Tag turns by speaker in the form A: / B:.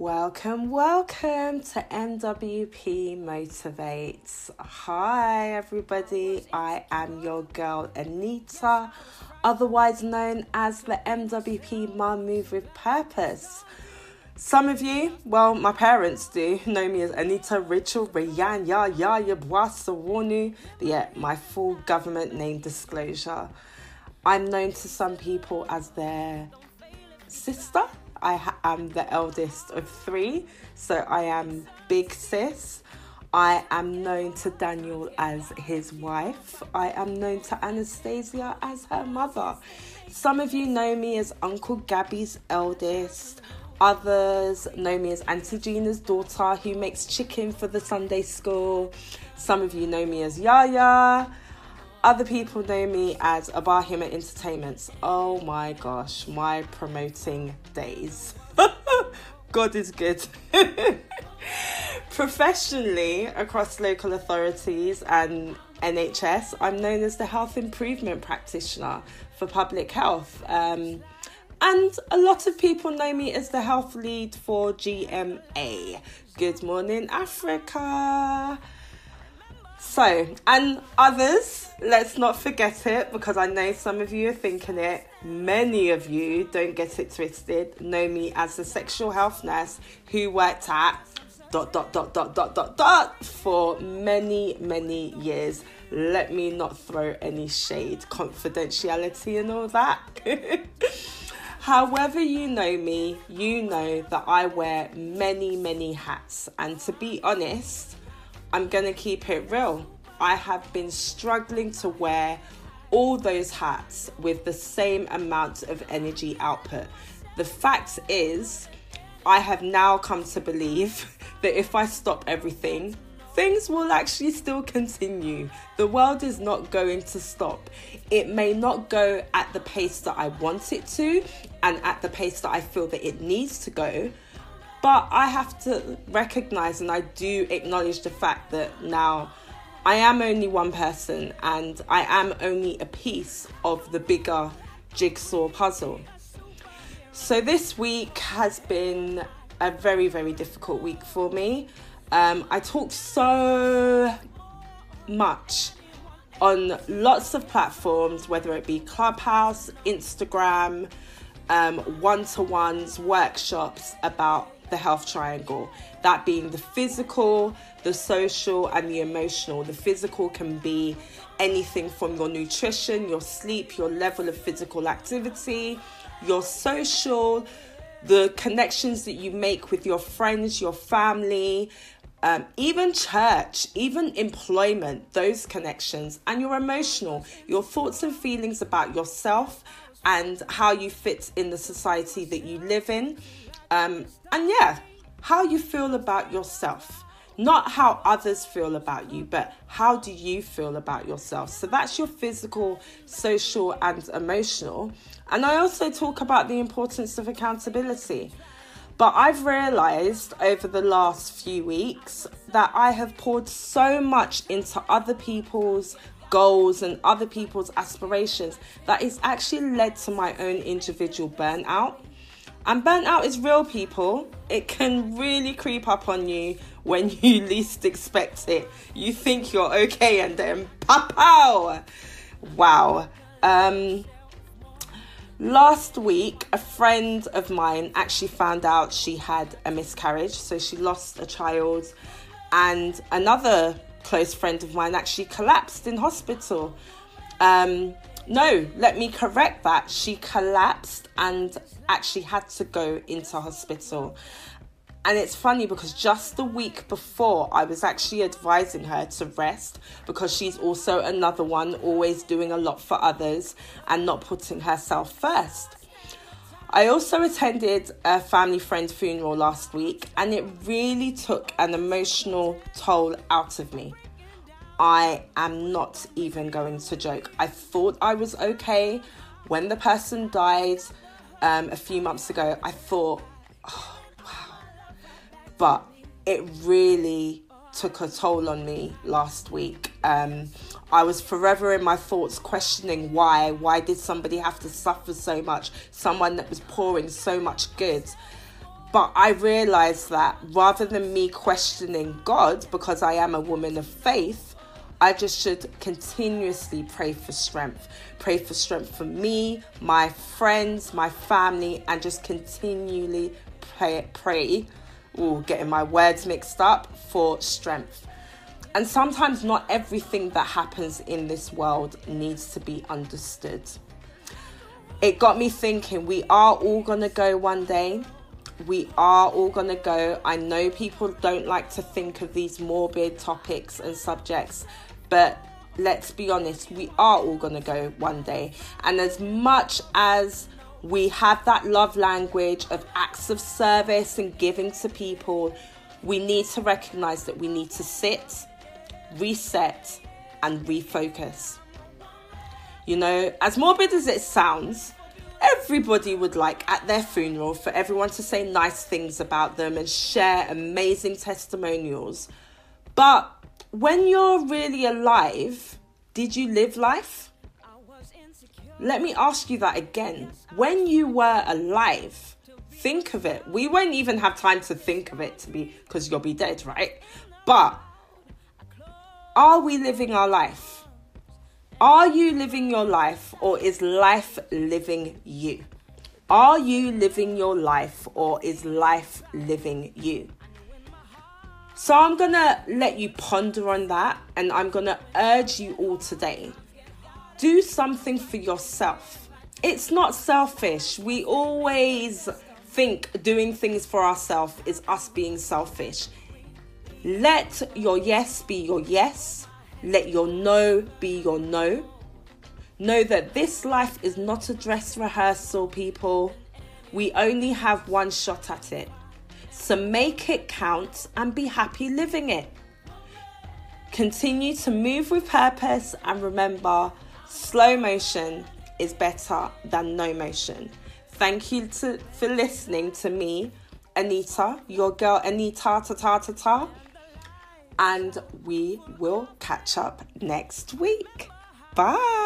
A: Welcome, welcome to MWP Motivates. Hi, everybody. I am your girl Anita, otherwise known as the MWP Mom Move with Purpose. Some of you, well, my parents do, know me as Anita Rachel Rayan Ya Ya Yabwasawonu. Yeah, my full government name disclosure. I'm known to some people as their sister. I ha- am the eldest of three, so I am big sis. I am known to Daniel as his wife. I am known to Anastasia as her mother. Some of you know me as Uncle Gabby's eldest. Others know me as Auntie Gina's daughter who makes chicken for the Sunday school. Some of you know me as Yaya. Other people know me as Abahima Entertainments. Oh my gosh, my promoting days. God is good. Professionally, across local authorities and NHS, I'm known as the Health Improvement Practitioner for Public Health. Um, and a lot of people know me as the health lead for GMA. Good morning, Africa. So, and others, let's not forget it because I know some of you are thinking it. Many of you, don't get it twisted, know me as the sexual health nurse who worked at dot dot dot dot dot dot dot for many, many years. Let me not throw any shade, confidentiality, and all that. However, you know me, you know that I wear many, many hats. And to be honest, I'm going to keep it real. I have been struggling to wear all those hats with the same amount of energy output. The fact is, I have now come to believe that if I stop everything, things will actually still continue. The world is not going to stop. It may not go at the pace that I want it to and at the pace that I feel that it needs to go. But I have to recognize and I do acknowledge the fact that now I am only one person and I am only a piece of the bigger jigsaw puzzle. So this week has been a very, very difficult week for me. Um, I talked so much on lots of platforms, whether it be Clubhouse, Instagram, one to ones, workshops about the health triangle. That being the physical, the social, and the emotional. The physical can be anything from your nutrition, your sleep, your level of physical activity, your social, the connections that you make with your friends, your family, um, even church, even employment, those connections, and your emotional, your thoughts and feelings about yourself and how you fit in the society that you live in. Um, and yeah, how you feel about yourself. Not how others feel about you, but how do you feel about yourself? So that's your physical, social, and emotional. And I also talk about the importance of accountability. But I've realized over the last few weeks that I have poured so much into other people's goals and other people's aspirations that it's actually led to my own individual burnout. And burnout is real, people. It can really creep up on you when you least expect it. You think you're okay, and then pow! Wow. Um, last week, a friend of mine actually found out she had a miscarriage, so she lost a child, and another close friend of mine actually collapsed in hospital. Um, no, let me correct that. She collapsed and actually had to go into hospital. And it's funny because just the week before, I was actually advising her to rest because she's also another one always doing a lot for others and not putting herself first. I also attended a family friend funeral last week and it really took an emotional toll out of me. I am not even going to joke. I thought I was okay when the person died um, a few months ago. I thought, oh, wow. But it really took a toll on me last week. Um, I was forever in my thoughts questioning why. Why did somebody have to suffer so much? Someone that was pouring so much good. But I realized that rather than me questioning God because I am a woman of faith, I just should continuously pray for strength. Pray for strength for me, my friends, my family, and just continually pray, pray ooh, getting my words mixed up for strength. And sometimes not everything that happens in this world needs to be understood. It got me thinking we are all going to go one day. We are all going to go. I know people don't like to think of these morbid topics and subjects, but let's be honest, we are all going to go one day. And as much as we have that love language of acts of service and giving to people, we need to recognize that we need to sit, reset, and refocus. You know, as morbid as it sounds, everybody would like at their funeral for everyone to say nice things about them and share amazing testimonials. But when you're really alive, did you live life? Let me ask you that again. When you were alive, think of it. We won't even have time to think of it to be because you'll be dead, right? But are we living our life? Are you living your life or is life living you? Are you living your life or is life living you? So I'm going to let you ponder on that and I'm going to urge you all today do something for yourself. It's not selfish. We always think doing things for ourselves is us being selfish. Let your yes be your yes. Let your no be your no. Know that this life is not a dress rehearsal, people. We only have one shot at it. So make it count and be happy living it. Continue to move with purpose and remember slow motion is better than no motion. Thank you to, for listening to me, Anita, your girl Anita ta ta ta ta. And we will catch up next week. Bye.